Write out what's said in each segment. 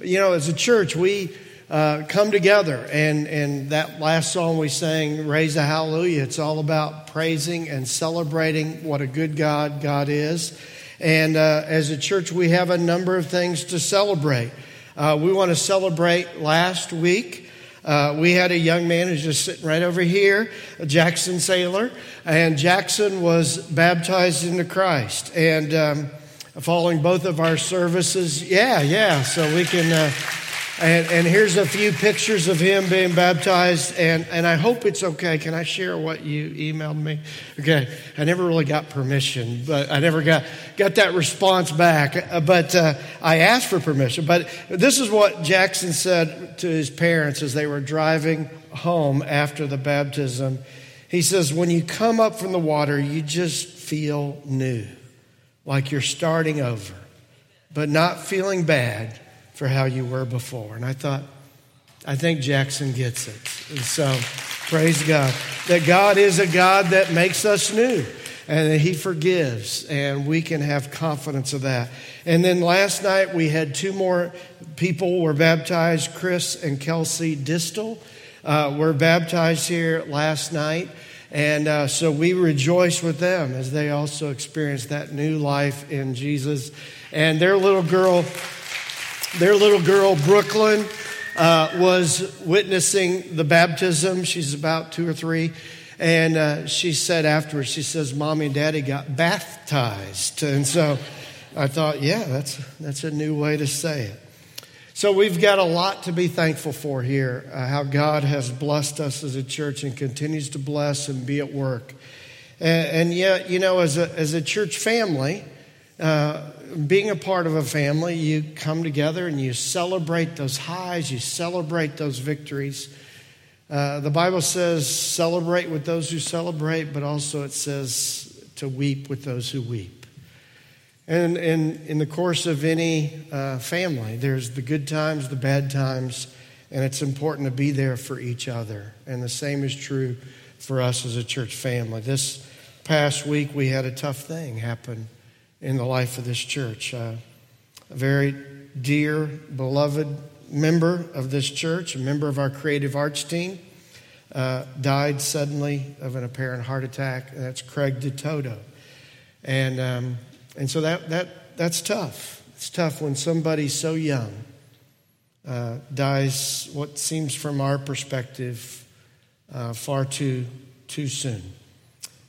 You know, as a church, we uh, come together, and, and that last song we sang, Raise a Hallelujah, it's all about praising and celebrating what a good God God is. And uh, as a church, we have a number of things to celebrate. Uh, we want to celebrate last week. Uh, we had a young man who's just sitting right over here, Jackson Sailor, and Jackson was baptized into Christ. And um, following both of our services, yeah, yeah, so we can. Uh, and, and, here's a few pictures of him being baptized. And, and I hope it's okay. Can I share what you emailed me? Okay. I never really got permission, but I never got, got that response back. Uh, but uh, I asked for permission. But this is what Jackson said to his parents as they were driving home after the baptism. He says, When you come up from the water, you just feel new, like you're starting over, but not feeling bad for how you were before. And I thought, I think Jackson gets it. And so, praise God. That God is a God that makes us new and that He forgives, and we can have confidence of that. And then last night we had two more people were baptized. Chris and Kelsey Distel uh, were baptized here last night. And uh, so we rejoice with them as they also experience that new life in Jesus. And their little girl, their little girl, Brooklyn, uh, was witnessing the baptism. She's about two or three. And uh, she said afterwards, she says, Mommy and Daddy got baptized. And so I thought, yeah, that's, that's a new way to say it. So we've got a lot to be thankful for here, uh, how God has blessed us as a church and continues to bless and be at work. And, and yet, you know, as a, as a church family, uh, being a part of a family, you come together and you celebrate those highs, you celebrate those victories. Uh, the Bible says, celebrate with those who celebrate, but also it says to weep with those who weep. And in, the course of any uh, family, there's the good times, the bad times, and it's important to be there for each other. And the same is true for us as a church family. This past week, we had a tough thing happen in the life of this church. Uh, a very dear, beloved member of this church, a member of our creative arts team, uh, died suddenly of an apparent heart attack. That's Craig DeToto. And, um, and so that, that, that's tough. It's tough when somebody so young uh, dies, what seems from our perspective, uh, far too, too soon.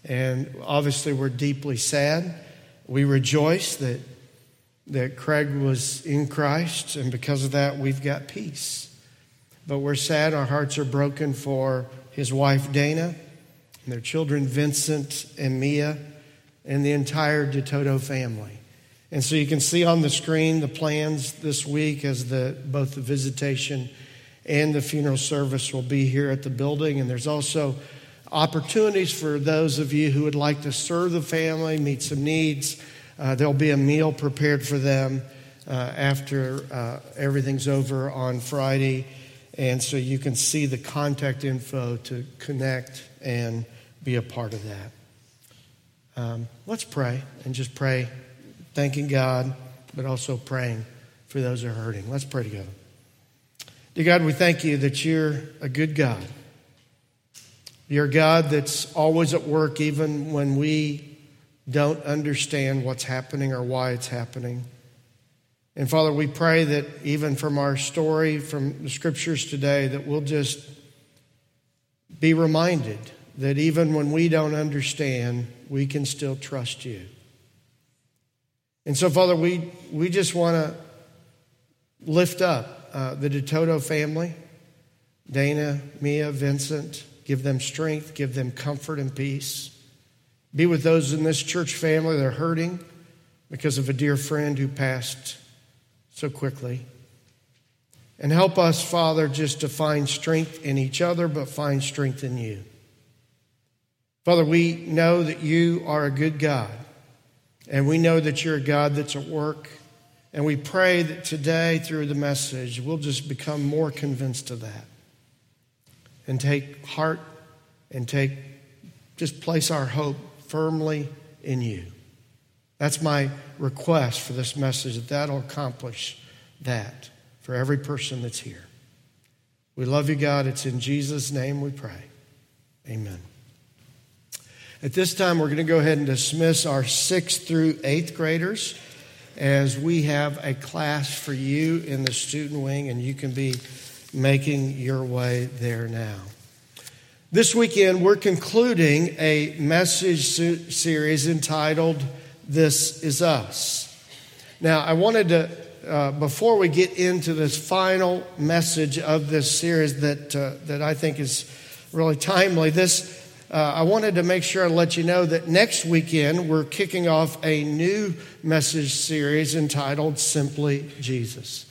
And obviously, we're deeply sad. We rejoice that, that Craig was in Christ, and because of that, we've got peace. But we're sad, our hearts are broken for his wife Dana, and their children Vincent and Mia, and the entire DeToto family. And so you can see on the screen the plans this week as the, both the visitation and the funeral service will be here at the building. And there's also opportunities for those of you who would like to serve the family, meet some needs. Uh, there'll be a meal prepared for them uh, after uh, everything's over on Friday. And so you can see the contact info to connect and be a part of that. Um, let's pray and just pray, thanking God, but also praying for those who are hurting. Let's pray together. Dear God, we thank you that you're a good God. You're a God that's always at work, even when we don't understand what's happening or why it's happening. And Father, we pray that even from our story, from the scriptures today, that we'll just be reminded that even when we don't understand, we can still trust you. And so, Father, we, we just want to lift up uh, the DeToto family Dana, Mia, Vincent. Give them strength, give them comfort and peace. Be with those in this church family that are hurting because of a dear friend who passed so quickly. And help us, Father, just to find strength in each other, but find strength in you. Father, we know that you are a good God, and we know that you're a God that's at work. And we pray that today, through the message, we'll just become more convinced of that and take heart and take, just place our hope firmly in you. That's my request for this message that that'll accomplish that for every person that's here. We love you, God. It's in Jesus' name we pray. Amen. At this time, we're going to go ahead and dismiss our sixth through eighth graders as we have a class for you in the student wing, and you can be making your way there now. This weekend, we're concluding a message series entitled This Is Us. Now, I wanted to, uh, before we get into this final message of this series that, uh, that I think is really timely, this, uh, I wanted to make sure I let you know that next weekend we're kicking off a new message series entitled Simply Jesus.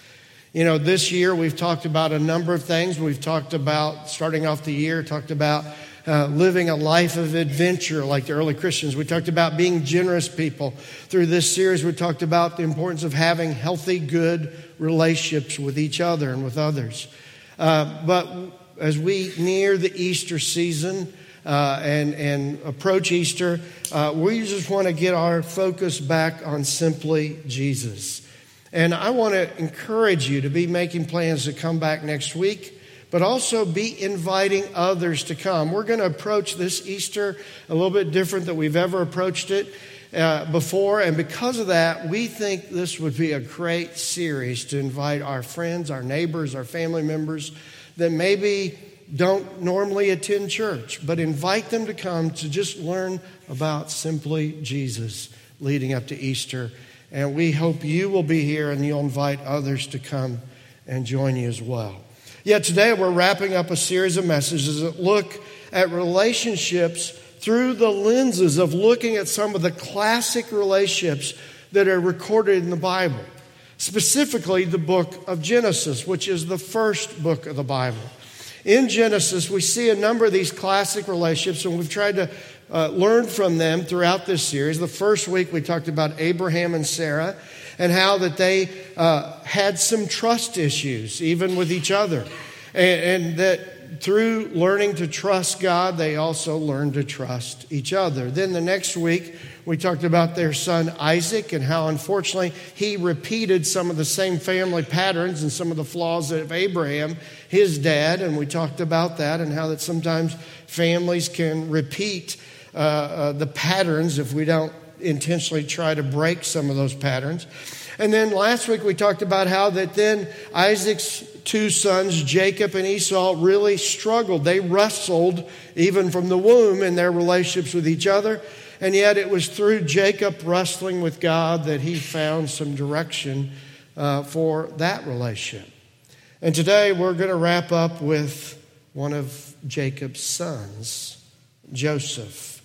You know, this year we've talked about a number of things. We've talked about, starting off the year, talked about uh, living a life of adventure like the early Christians. We talked about being generous people. Through this series, we talked about the importance of having healthy, good relationships with each other and with others. Uh, but as we near the Easter season, uh, and, and approach Easter, uh, we just want to get our focus back on simply Jesus. And I want to encourage you to be making plans to come back next week, but also be inviting others to come. We're going to approach this Easter a little bit different than we've ever approached it. Uh, before, and because of that, we think this would be a great series to invite our friends, our neighbors, our family members that maybe don't normally attend church, but invite them to come to just learn about simply Jesus leading up to Easter and we hope you will be here and you'll invite others to come and join you as well. Yeah, today we're wrapping up a series of messages that look at relationships through the lenses of looking at some of the classic relationships that are recorded in the Bible. Specifically, the book of Genesis, which is the first book of the Bible. In Genesis, we see a number of these classic relationships, and we've tried to uh, learned from them throughout this series. The first week we talked about Abraham and Sarah and how that they uh, had some trust issues, even with each other. And, and, that through learning to trust God, they also learned to trust each other. Then the next week, we talked about their son Isaac and how unfortunately he repeated some of the same family patterns and some of the flaws of Abraham, his dad. And we talked about that and how that sometimes families can repeat uh, uh, the patterns if we don't intentionally try to break some of those patterns. And then last week we talked about how that then Isaac's two sons, Jacob and Esau, really struggled. They wrestled even from the womb in their relationships with each other. And yet it was through Jacob wrestling with God that he found some direction uh, for that relationship. And today we're going to wrap up with one of Jacob's sons, Joseph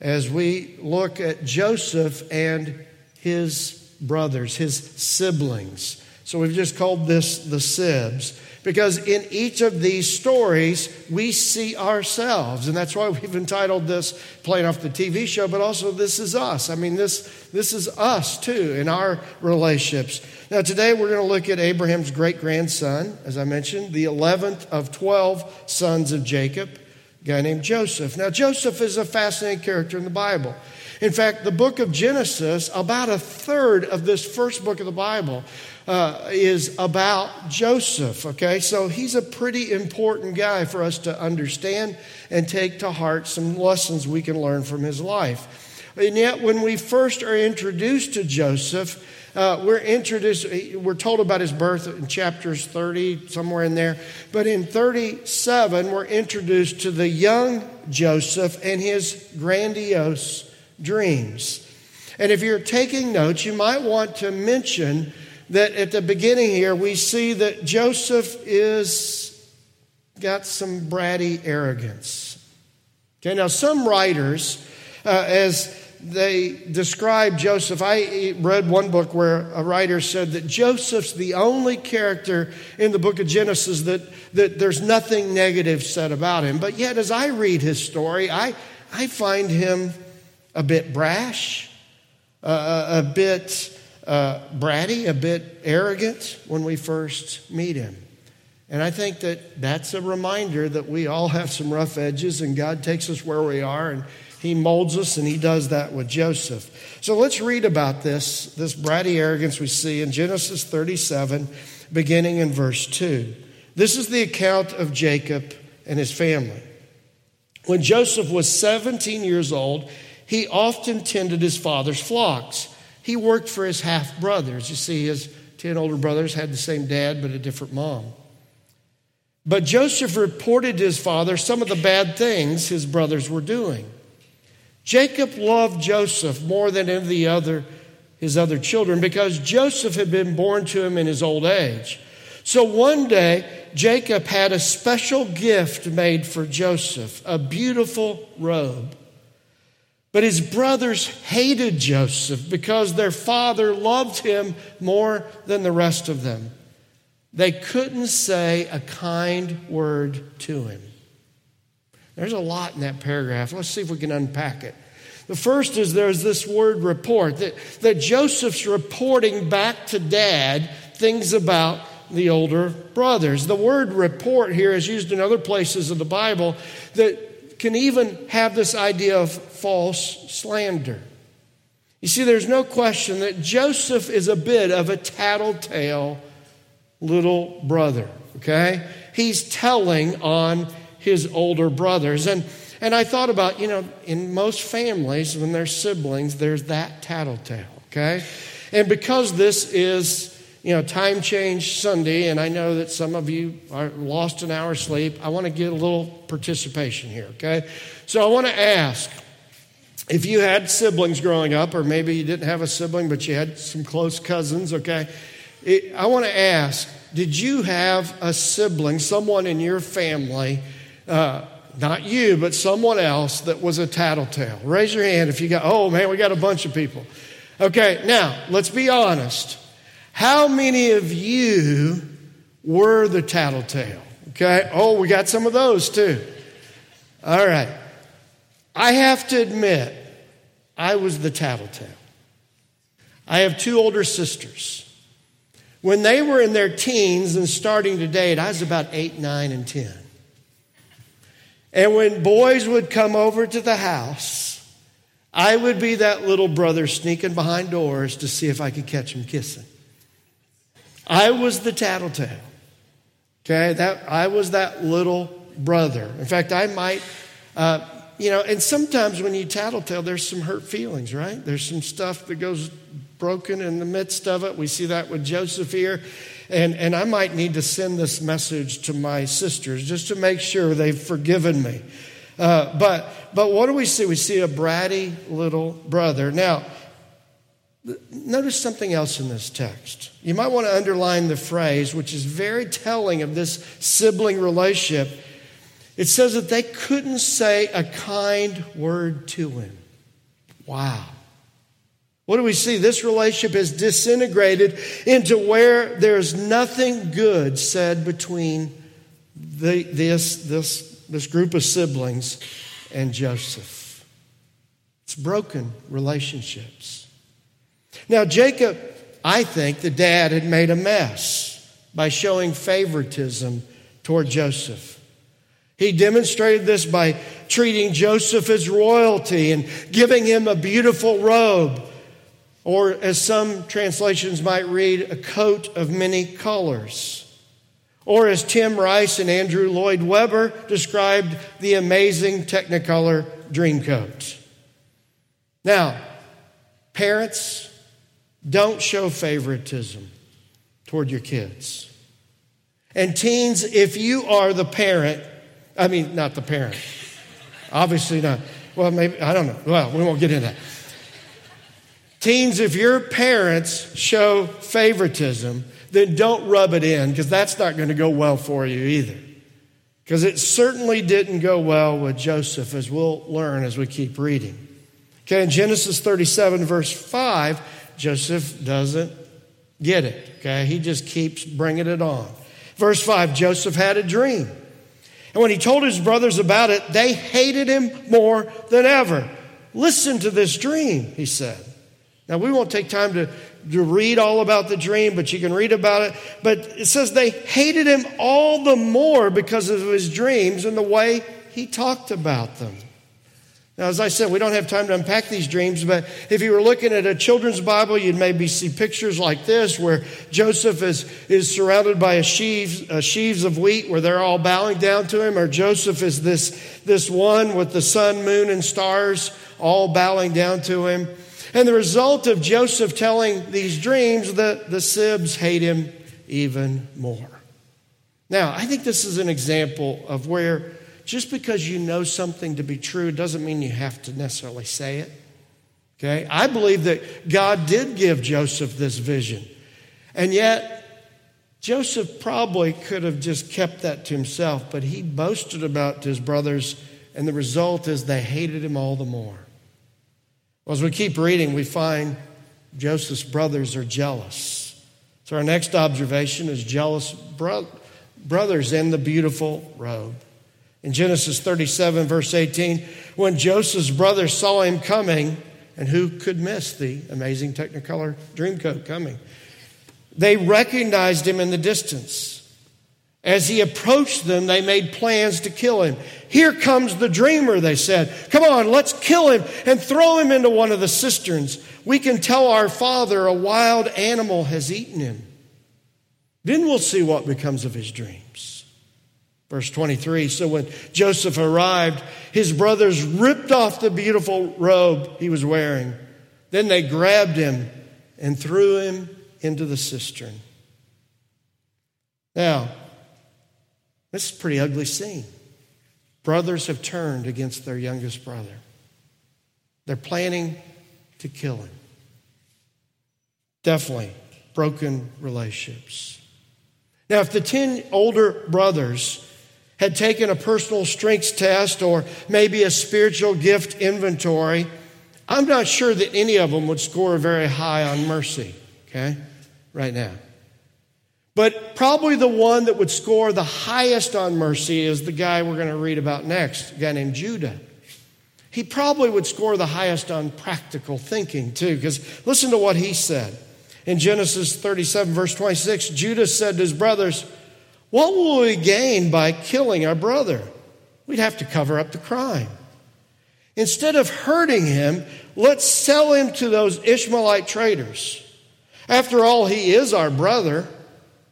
as we look at Joseph and his brothers, his siblings. So we've just called this the Sibs because in each of these stories we see ourselves and that's why we've entitled this playing off the tv show but also this is us i mean this this is us too in our relationships now today we're going to look at abraham's great grandson as i mentioned the 11th of 12 sons of jacob a guy named Joseph. Now, Joseph is a fascinating character in the Bible. In fact, the book of Genesis, about a third of this first book of the Bible, uh, is about Joseph. Okay, so he's a pretty important guy for us to understand and take to heart some lessons we can learn from his life. And yet, when we first are introduced to Joseph, uh, we're introduced, we're told about his birth in chapters 30, somewhere in there. But in 37, we're introduced to the young Joseph and his grandiose dreams. And if you're taking notes, you might want to mention that at the beginning here, we see that Joseph is got some bratty arrogance. Okay, now some writers, uh, as they describe Joseph. I read one book where a writer said that Joseph's the only character in the book of Genesis that, that there's nothing negative said about him. But yet, as I read his story, I, I find him a bit brash, uh, a bit uh, bratty, a bit arrogant when we first meet him. And I think that that's a reminder that we all have some rough edges and God takes us where we are and He molds us and he does that with Joseph. So let's read about this, this bratty arrogance we see in Genesis 37, beginning in verse 2. This is the account of Jacob and his family. When Joseph was 17 years old, he often tended his father's flocks. He worked for his half brothers. You see, his 10 older brothers had the same dad but a different mom. But Joseph reported to his father some of the bad things his brothers were doing. Jacob loved Joseph more than any of the other, his other children because Joseph had been born to him in his old age. So one day, Jacob had a special gift made for Joseph, a beautiful robe. But his brothers hated Joseph because their father loved him more than the rest of them. They couldn't say a kind word to him. There's a lot in that paragraph. Let's see if we can unpack it. The first is there's this word report that, that Joseph's reporting back to dad things about the older brothers. The word report here is used in other places of the Bible that can even have this idea of false slander. You see, there's no question that Joseph is a bit of a tattletale little brother, okay? He's telling on his older brothers. And, and I thought about, you know, in most families, when there's siblings, there's that tattletale, okay? And because this is, you know, time change Sunday, and I know that some of you are lost an hour's sleep, I want to get a little participation here, okay? So I want to ask if you had siblings growing up, or maybe you didn't have a sibling, but you had some close cousins, okay? It, I want to ask did you have a sibling, someone in your family uh, not you, but someone else that was a tattletale. Raise your hand if you got, oh man, we got a bunch of people. Okay, now let's be honest. How many of you were the tattletale? Okay, oh, we got some of those too. All right. I have to admit, I was the tattletale. I have two older sisters. When they were in their teens and starting to date, I was about eight, nine, and 10. And when boys would come over to the house, I would be that little brother sneaking behind doors to see if I could catch them kissing. I was the tattletale. Okay, that I was that little brother. In fact, I might, uh, you know, and sometimes when you tattletale, there's some hurt feelings, right? There's some stuff that goes broken in the midst of it. We see that with Joseph here. And, and I might need to send this message to my sisters just to make sure they've forgiven me. Uh, but, but what do we see? We see a bratty little brother. Now, notice something else in this text. You might want to underline the phrase, which is very telling of this sibling relationship. It says that they couldn't say a kind word to him. Wow. What do we see? This relationship is disintegrated into where there's nothing good said between the, this, this, this group of siblings and Joseph. It's broken relationships. Now, Jacob, I think the dad had made a mess by showing favoritism toward Joseph. He demonstrated this by treating Joseph as royalty and giving him a beautiful robe or, as some translations might read, a coat of many colors. Or, as Tim Rice and Andrew Lloyd Webber described, the amazing Technicolor Dreamcoat. Now, parents, don't show favoritism toward your kids. And teens, if you are the parent, I mean, not the parent, obviously not. Well, maybe, I don't know. Well, we won't get into that. Teens, if your parents show favoritism, then don't rub it in because that's not going to go well for you either. Because it certainly didn't go well with Joseph, as we'll learn as we keep reading. Okay, in Genesis 37, verse 5, Joseph doesn't get it. Okay, he just keeps bringing it on. Verse 5 Joseph had a dream. And when he told his brothers about it, they hated him more than ever. Listen to this dream, he said. Now, we won't take time to, to read all about the dream, but you can read about it. But it says they hated him all the more because of his dreams and the way he talked about them. Now, as I said, we don't have time to unpack these dreams, but if you were looking at a children's Bible, you'd maybe see pictures like this where Joseph is, is surrounded by a sheaves, a sheaves of wheat where they're all bowing down to him, or Joseph is this, this one with the sun, moon, and stars all bowing down to him. And the result of Joseph telling these dreams, the, the Sibs hate him even more. Now, I think this is an example of where just because you know something to be true doesn't mean you have to necessarily say it. Okay? I believe that God did give Joseph this vision. And yet, Joseph probably could have just kept that to himself, but he boasted about his brothers, and the result is they hated him all the more. Well, as we keep reading, we find Joseph's brothers are jealous. So, our next observation is jealous bro- brothers in the beautiful robe. In Genesis 37, verse 18, when Joseph's brothers saw him coming, and who could miss the amazing Technicolor Dreamcoat coming? They recognized him in the distance. As he approached them, they made plans to kill him. Here comes the dreamer, they said. Come on, let's kill him and throw him into one of the cisterns. We can tell our father a wild animal has eaten him. Then we'll see what becomes of his dreams. Verse 23 So when Joseph arrived, his brothers ripped off the beautiful robe he was wearing. Then they grabbed him and threw him into the cistern. Now, this is a pretty ugly scene. Brothers have turned against their youngest brother. They're planning to kill him. Definitely broken relationships. Now, if the 10 older brothers had taken a personal strengths test or maybe a spiritual gift inventory, I'm not sure that any of them would score very high on mercy, okay, right now. But probably the one that would score the highest on mercy is the guy we're going to read about next, a guy named Judah. He probably would score the highest on practical thinking, too, because listen to what he said. In Genesis 37, verse 26, Judah said to his brothers, what will we gain by killing our brother? We'd have to cover up the crime. Instead of hurting him, let's sell him to those Ishmaelite traders. After all, he is our brother,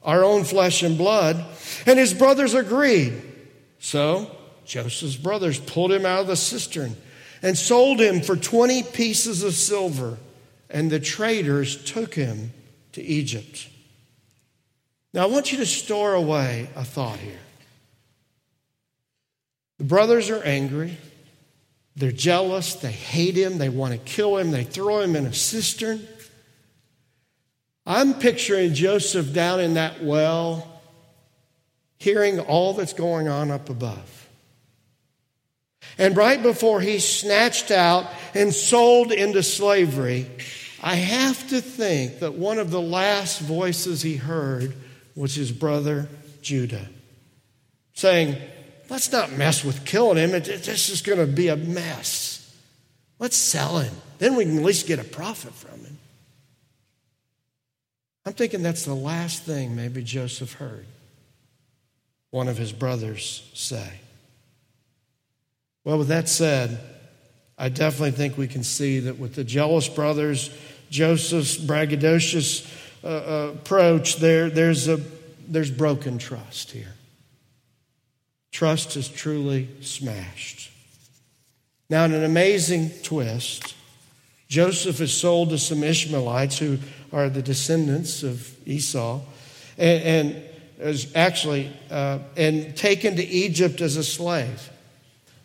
our own flesh and blood. And his brothers agreed. So Joseph's brothers pulled him out of the cistern and sold him for 20 pieces of silver. And the traders took him to Egypt. Now, I want you to store away a thought here. The brothers are angry. They're jealous. They hate him. They want to kill him. They throw him in a cistern. I'm picturing Joseph down in that well, hearing all that's going on up above. And right before he's snatched out and sold into slavery, I have to think that one of the last voices he heard was his brother Judah, saying, Let's not mess with killing him. This is going to be a mess. Let's sell him. Then we can at least get a profit from him. I'm thinking that's the last thing maybe Joseph heard one of his brothers say. Well, with that said, I definitely think we can see that with the jealous brothers, Joseph's braggadocious uh, uh, approach, there, there's, a, there's broken trust here. Trust is truly smashed. Now, in an amazing twist, Joseph is sold to some Ishmaelites who are the descendants of Esau, and, and is actually uh, and taken to Egypt as a slave.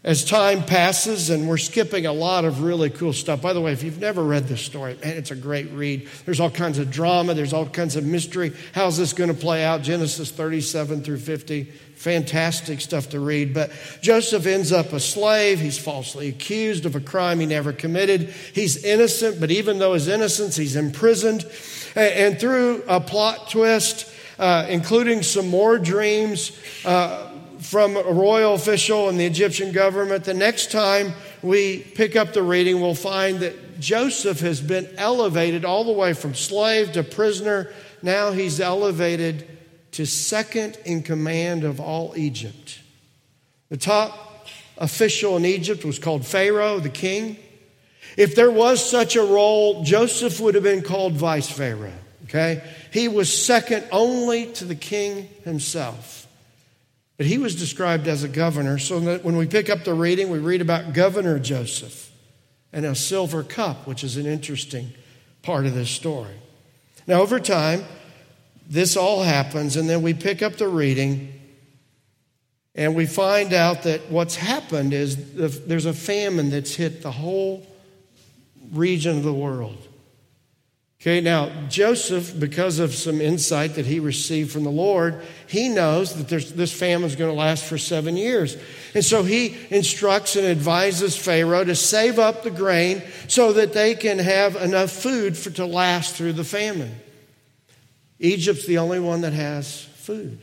As time passes, and we're skipping a lot of really cool stuff. By the way, if you've never read this story, man, it's a great read. There's all kinds of drama, there's all kinds of mystery. How's this going to play out? Genesis 37 through 50. Fantastic stuff to read. But Joseph ends up a slave. He's falsely accused of a crime he never committed. He's innocent, but even though his innocence, he's imprisoned. And through a plot twist, uh, including some more dreams, uh, from a royal official in the Egyptian government. The next time we pick up the reading, we'll find that Joseph has been elevated all the way from slave to prisoner. Now he's elevated to second in command of all Egypt. The top official in Egypt was called Pharaoh, the king. If there was such a role, Joseph would have been called vice Pharaoh. Okay? He was second only to the king himself. But he was described as a governor. So that when we pick up the reading, we read about Governor Joseph and a silver cup, which is an interesting part of this story. Now, over time, this all happens, and then we pick up the reading, and we find out that what's happened is there's a famine that's hit the whole region of the world. Okay, now Joseph, because of some insight that he received from the Lord, he knows that this famine is going to last for seven years. And so he instructs and advises Pharaoh to save up the grain so that they can have enough food for, to last through the famine. Egypt's the only one that has food.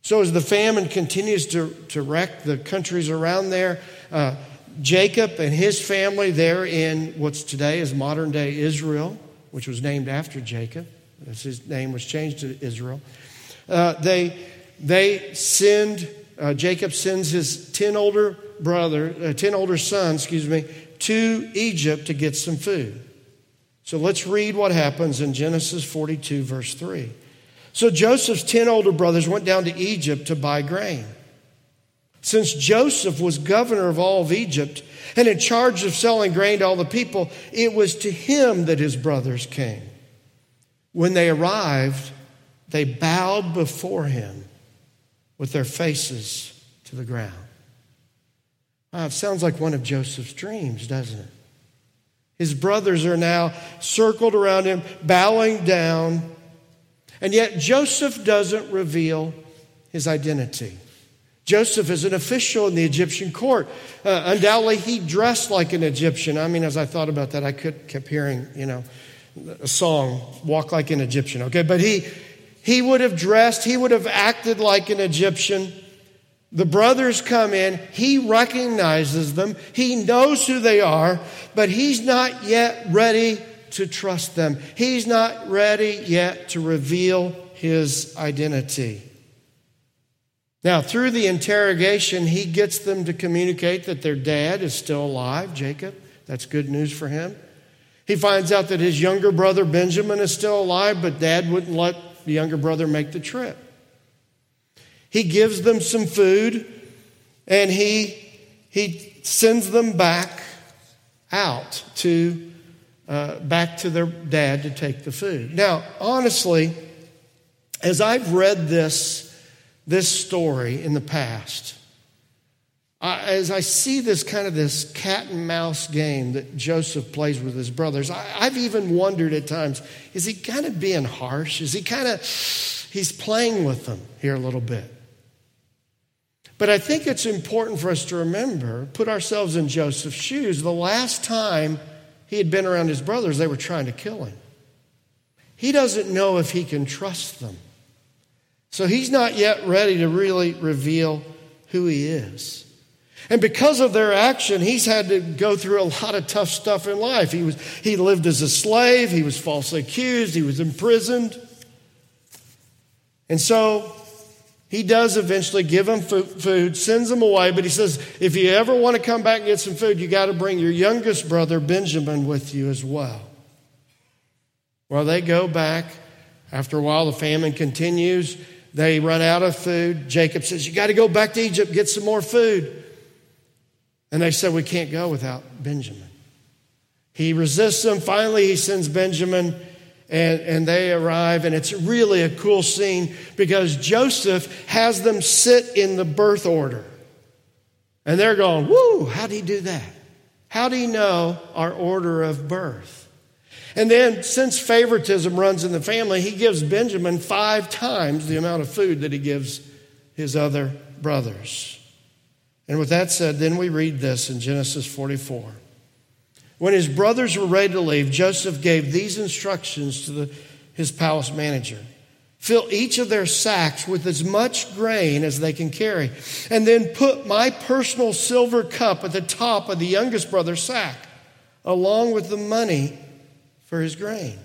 So as the famine continues to, to wreck the countries around there, uh, Jacob and his family there in what's today is modern day Israel which was named after Jacob, his name was changed to Israel, uh, they, they send, uh, Jacob sends his 10 older brother, uh, 10 older sons, excuse me, to Egypt to get some food. So let's read what happens in Genesis 42, verse 3. So Joseph's 10 older brothers went down to Egypt to buy grain. Since Joseph was governor of all of Egypt, and in charge of selling grain to all the people, it was to him that his brothers came. When they arrived, they bowed before him with their faces to the ground. Wow, it sounds like one of Joseph's dreams, doesn't it? His brothers are now circled around him, bowing down, and yet Joseph doesn't reveal his identity. Joseph is an official in the Egyptian court. Uh, undoubtedly, he dressed like an Egyptian. I mean, as I thought about that, I could, kept hearing, you know, a song, Walk Like an Egyptian, okay? But he, he would have dressed, he would have acted like an Egyptian. The brothers come in, he recognizes them, he knows who they are, but he's not yet ready to trust them. He's not ready yet to reveal his identity. Now, through the interrogation, he gets them to communicate that their dad is still alive, Jacob. That's good news for him. He finds out that his younger brother Benjamin is still alive, but dad wouldn't let the younger brother make the trip. He gives them some food and he, he sends them back out to uh, back to their dad to take the food. Now, honestly, as I've read this this story in the past, as I see this kind of this cat and mouse game that Joseph plays with his brothers, I, I've even wondered at times, is he kind of being harsh? Is he kind of, he's playing with them here a little bit. But I think it's important for us to remember, put ourselves in Joseph's shoes. The last time he had been around his brothers, they were trying to kill him. He doesn't know if he can trust them. So he's not yet ready to really reveal who he is. And because of their action, he's had to go through a lot of tough stuff in life. He, was, he lived as a slave, he was falsely accused, he was imprisoned. And so he does eventually give them food, sends them away, but he says, if you ever want to come back and get some food, you got to bring your youngest brother, Benjamin, with you as well. Well, they go back. After a while, the famine continues. They run out of food. Jacob says, You got to go back to Egypt, get some more food. And they said, We can't go without Benjamin. He resists them. Finally, he sends Benjamin, and, and they arrive. And it's really a cool scene because Joseph has them sit in the birth order. And they're going, Woo, how did he do that? How do he know our order of birth? And then, since favoritism runs in the family, he gives Benjamin five times the amount of food that he gives his other brothers. And with that said, then we read this in Genesis 44. When his brothers were ready to leave, Joseph gave these instructions to the, his palace manager Fill each of their sacks with as much grain as they can carry, and then put my personal silver cup at the top of the youngest brother's sack, along with the money for his grain.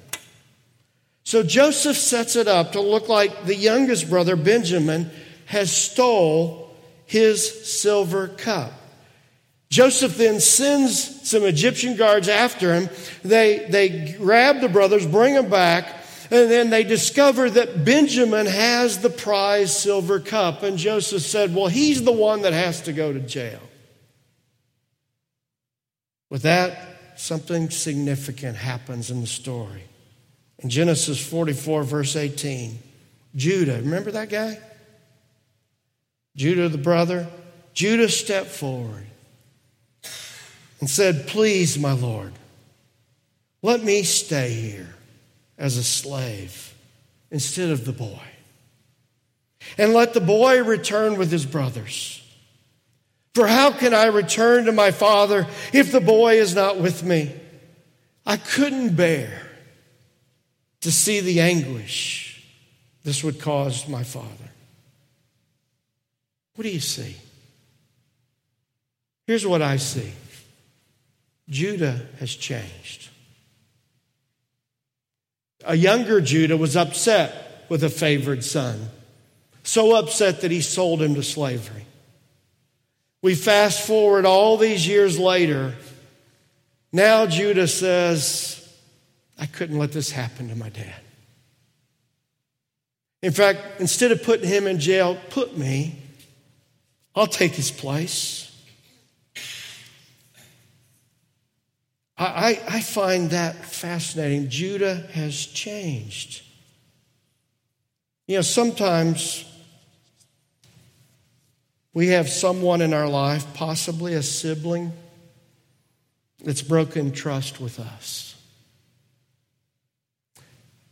So Joseph sets it up to look like the youngest brother, Benjamin, has stole his silver cup. Joseph then sends some Egyptian guards after him. They, they grab the brothers, bring them back, and then they discover that Benjamin has the prize silver cup. And Joseph said, Well, he's the one that has to go to jail. With that, something significant happens in the story. In Genesis 44, verse 18, Judah, remember that guy? Judah, the brother, Judah stepped forward and said, Please, my Lord, let me stay here as a slave instead of the boy. And let the boy return with his brothers. For how can I return to my father if the boy is not with me? I couldn't bear to see the anguish this would cause my father. What do you see? Here's what I see Judah has changed. A younger Judah was upset with a favored son, so upset that he sold him to slavery. We fast forward all these years later. Now Judah says, I couldn't let this happen to my dad. In fact, instead of putting him in jail, put me. I'll take his place. I, I find that fascinating. Judah has changed. You know, sometimes we have someone in our life, possibly a sibling, that's broken trust with us.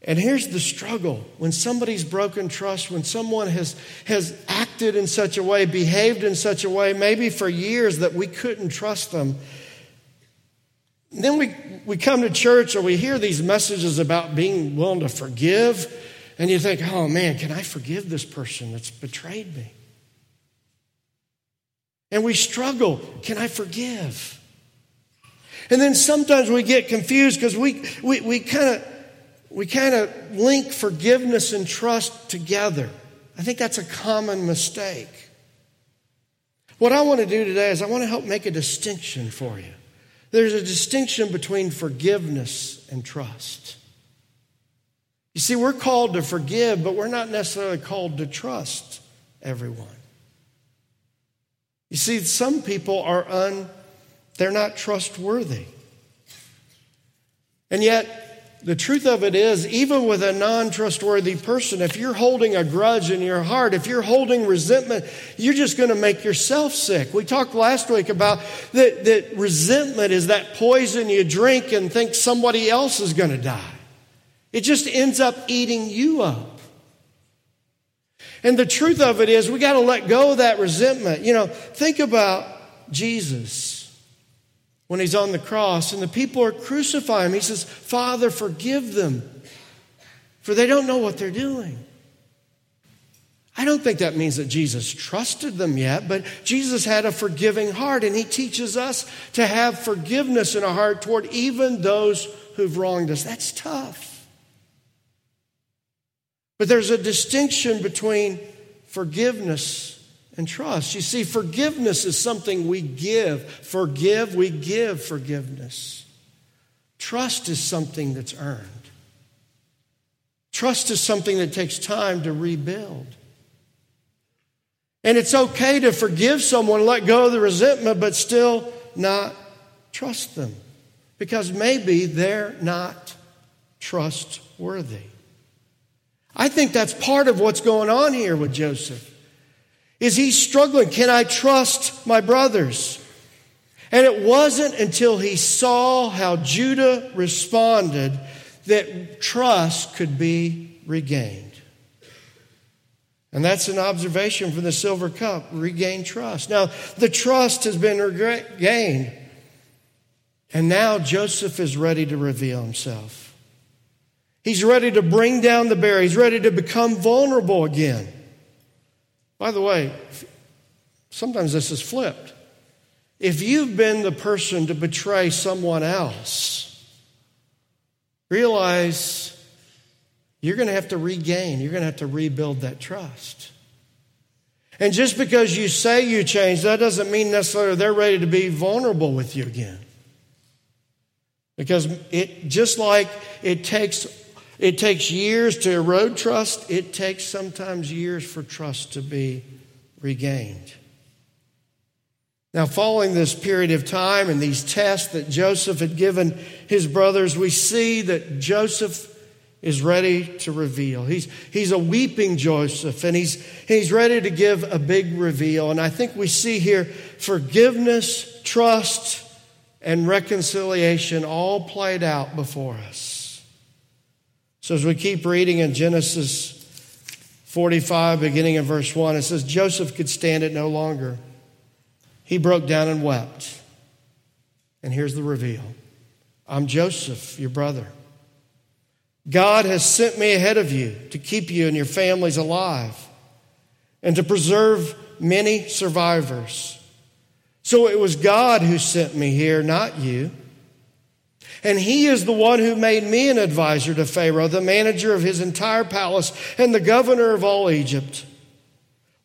And here's the struggle when somebody's broken trust, when someone has, has acted in such a way, behaved in such a way, maybe for years that we couldn't trust them then we, we come to church or we hear these messages about being willing to forgive, and you think, oh man, can I forgive this person that's betrayed me? And we struggle, can I forgive? And then sometimes we get confused because we, we, we kind of we kind of link forgiveness and trust together. I think that's a common mistake. What I want to do today is I want to help make a distinction for you. There's a distinction between forgiveness and trust. You see, we're called to forgive, but we're not necessarily called to trust everyone. You see, some people are un, they're not trustworthy. And yet, the truth of it is, even with a non trustworthy person, if you're holding a grudge in your heart, if you're holding resentment, you're just going to make yourself sick. We talked last week about that, that resentment is that poison you drink and think somebody else is going to die. It just ends up eating you up. And the truth of it is, we got to let go of that resentment. You know, think about Jesus when he's on the cross and the people are crucifying him. He says, Father, forgive them, for they don't know what they're doing. I don't think that means that Jesus trusted them yet, but Jesus had a forgiving heart, and he teaches us to have forgiveness in our heart toward even those who've wronged us. That's tough. But there's a distinction between forgiveness and trust. You see, forgiveness is something we give. Forgive, we give forgiveness. Trust is something that's earned. Trust is something that takes time to rebuild. And it's okay to forgive someone, let go of the resentment, but still not trust them because maybe they're not trustworthy. I think that's part of what's going on here with Joseph. Is he struggling? Can I trust my brothers? And it wasn't until he saw how Judah responded that trust could be regained. And that's an observation from the silver cup regain trust. Now, the trust has been regained. And now Joseph is ready to reveal himself. He's ready to bring down the bear. He's ready to become vulnerable again. By the way, sometimes this is flipped. If you've been the person to betray someone else, realize you're going to have to regain, you're going to have to rebuild that trust. And just because you say you change, that doesn't mean necessarily they're ready to be vulnerable with you again. Because it just like it takes it takes years to erode trust, it takes sometimes years for trust to be regained. Now, following this period of time and these tests that Joseph had given his brothers, we see that Joseph is ready to reveal. He's, he's a weeping Joseph, and he's, he's ready to give a big reveal. And I think we see here forgiveness, trust, and reconciliation all played out before us. So as we keep reading in Genesis 45, beginning in verse 1, it says, Joseph could stand it no longer. He broke down and wept. And here's the reveal I'm Joseph, your brother. God has sent me ahead of you to keep you and your families alive and to preserve many survivors. So it was God who sent me here, not you. And he is the one who made me an advisor to Pharaoh, the manager of his entire palace, and the governor of all Egypt.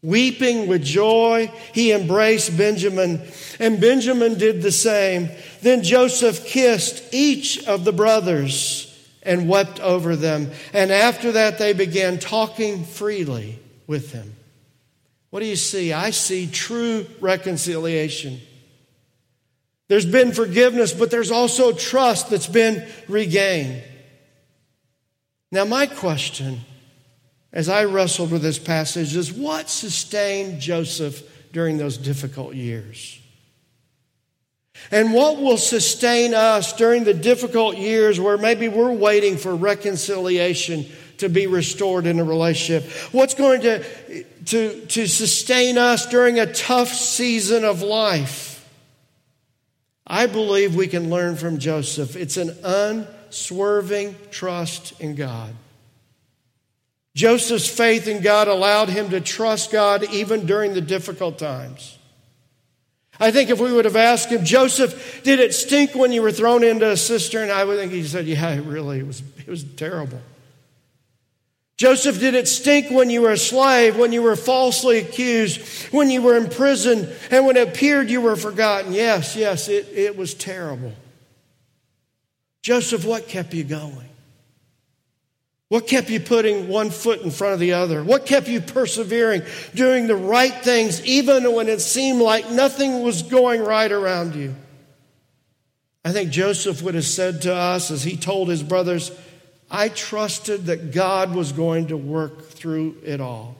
Weeping with joy, he embraced Benjamin, and Benjamin did the same. Then Joseph kissed each of the brothers and wept over them. And after that, they began talking freely with him. What do you see? I see true reconciliation. There's been forgiveness, but there's also trust that's been regained. Now, my question as I wrestled with this passage is what sustained Joseph during those difficult years? And what will sustain us during the difficult years where maybe we're waiting for reconciliation to be restored in a relationship? What's going to, to, to sustain us during a tough season of life? I believe we can learn from Joseph. It's an unswerving trust in God. Joseph's faith in God allowed him to trust God even during the difficult times. I think if we would have asked him, Joseph, did it stink when you were thrown into a cistern? I would think he said, Yeah, it really it was, it was terrible. Joseph, did it stink when you were a slave, when you were falsely accused, when you were in prison, and when it appeared you were forgotten? Yes, yes, it, it was terrible. Joseph, what kept you going? What kept you putting one foot in front of the other? What kept you persevering, doing the right things, even when it seemed like nothing was going right around you? I think Joseph would have said to us as he told his brothers, I trusted that God was going to work through it all.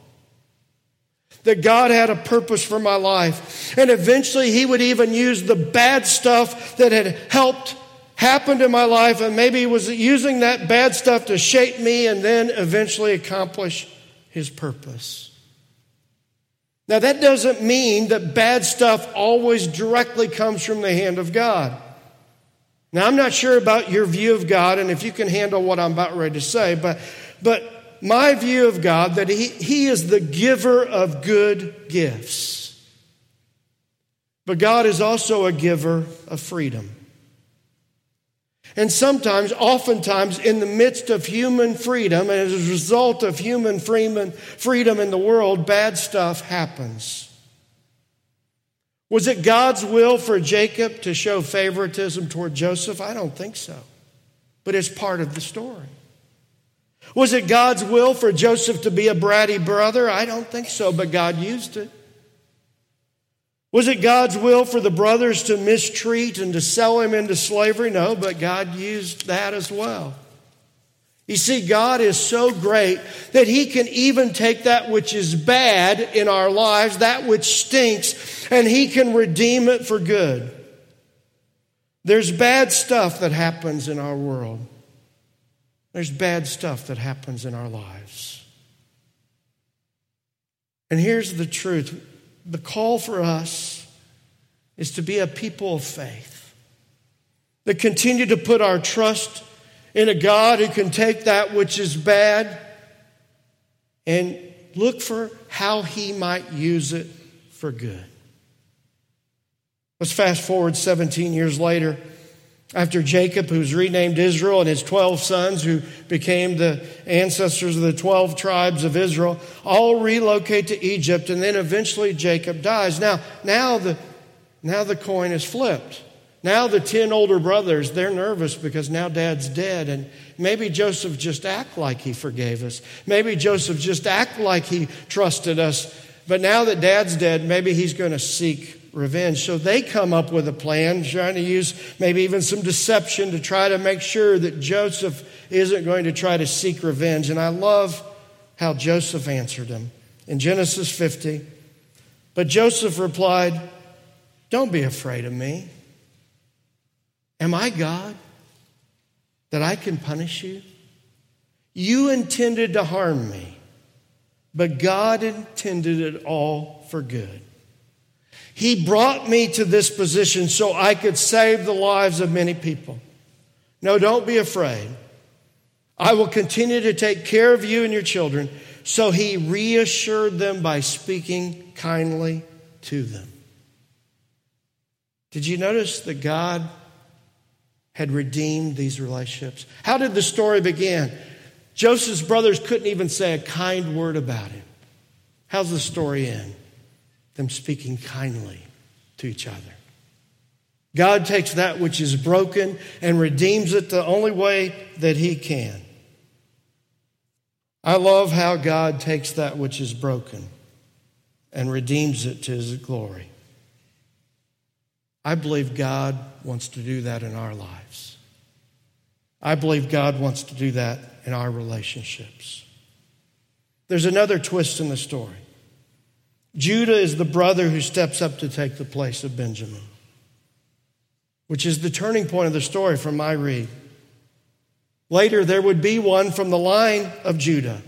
That God had a purpose for my life. And eventually he would even use the bad stuff that had helped happened in my life, and maybe he was using that bad stuff to shape me and then eventually accomplish his purpose. Now, that doesn't mean that bad stuff always directly comes from the hand of God. Now, I'm not sure about your view of God and if you can handle what I'm about ready to say, but, but my view of God that he, he is the giver of good gifts. But God is also a giver of freedom. And sometimes, oftentimes, in the midst of human freedom, and as a result of human freedom in the world, bad stuff happens. Was it God's will for Jacob to show favoritism toward Joseph? I don't think so. But it's part of the story. Was it God's will for Joseph to be a bratty brother? I don't think so, but God used it. Was it God's will for the brothers to mistreat and to sell him into slavery? No, but God used that as well. You see, God is so great that He can even take that which is bad in our lives, that which stinks, and He can redeem it for good. There's bad stuff that happens in our world. There's bad stuff that happens in our lives. And here's the truth the call for us is to be a people of faith that continue to put our trust in a God who can take that which is bad and look for how he might use it for good. Let's fast forward 17 years later. After Jacob, who's renamed Israel, and his 12 sons, who became the ancestors of the 12 tribes of Israel, all relocate to Egypt, and then eventually Jacob dies. Now, now the, now the coin is flipped. Now the 10 older brothers, they're nervous because now dad's dead and maybe Joseph just act like he forgave us. Maybe Joseph just act like he trusted us. But now that dad's dead, maybe he's going to seek revenge. So they come up with a plan, trying to use maybe even some deception to try to make sure that Joseph isn't going to try to seek revenge. And I love how Joseph answered him in Genesis 50. But Joseph replied, Don't be afraid of me. Am I God that I can punish you? You intended to harm me, but God intended it all for good. He brought me to this position so I could save the lives of many people. No, don't be afraid. I will continue to take care of you and your children. So he reassured them by speaking kindly to them. Did you notice that God had redeemed these relationships. How did the story begin? Joseph's brothers couldn't even say a kind word about him. How's the story end? Them speaking kindly to each other. God takes that which is broken and redeems it the only way that He can. I love how God takes that which is broken and redeems it to His glory. I believe God wants to do that in our lives. I believe God wants to do that in our relationships. There's another twist in the story. Judah is the brother who steps up to take the place of Benjamin, which is the turning point of the story from my read. Later, there would be one from the line of Judah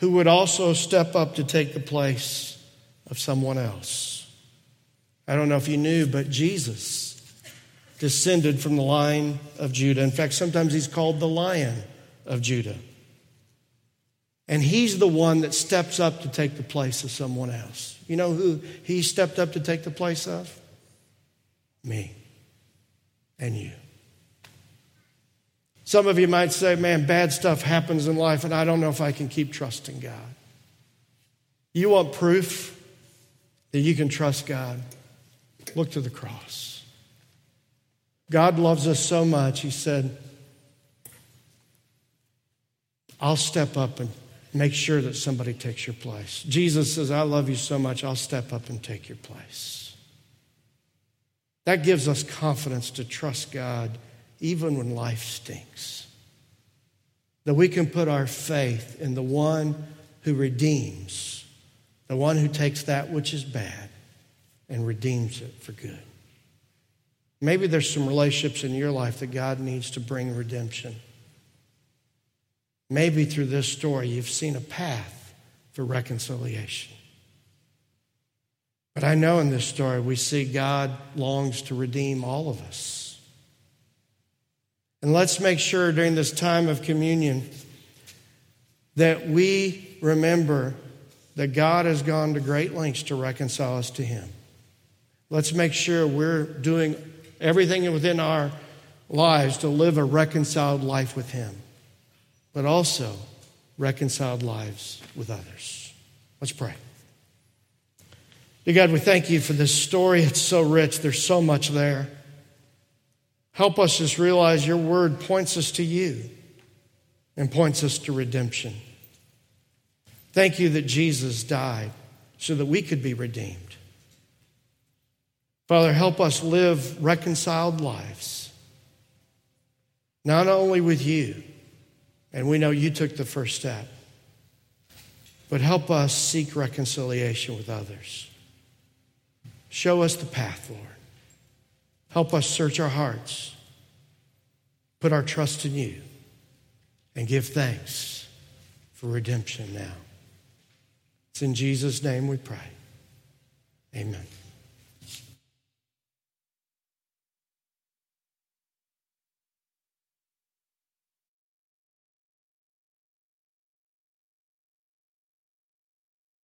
who would also step up to take the place of someone else. I don't know if you knew, but Jesus descended from the line of Judah. In fact, sometimes he's called the lion of Judah. And he's the one that steps up to take the place of someone else. You know who he stepped up to take the place of? Me and you. Some of you might say, man, bad stuff happens in life, and I don't know if I can keep trusting God. You want proof that you can trust God? Look to the cross. God loves us so much, He said, I'll step up and make sure that somebody takes your place. Jesus says, I love you so much, I'll step up and take your place. That gives us confidence to trust God even when life stinks. That we can put our faith in the one who redeems, the one who takes that which is bad and redeems it for good. Maybe there's some relationships in your life that God needs to bring redemption. Maybe through this story, you've seen a path for reconciliation. But I know in this story, we see God longs to redeem all of us. And let's make sure during this time of communion that we remember that God has gone to great lengths to reconcile us to Him. Let's make sure we're doing everything within our lives to live a reconciled life with Him, but also reconciled lives with others. Let's pray. Dear God, we thank you for this story. It's so rich, there's so much there. Help us just realize your word points us to you and points us to redemption. Thank you that Jesus died so that we could be redeemed. Father, help us live reconciled lives, not only with you, and we know you took the first step, but help us seek reconciliation with others. Show us the path, Lord. Help us search our hearts, put our trust in you, and give thanks for redemption now. It's in Jesus' name we pray. Amen.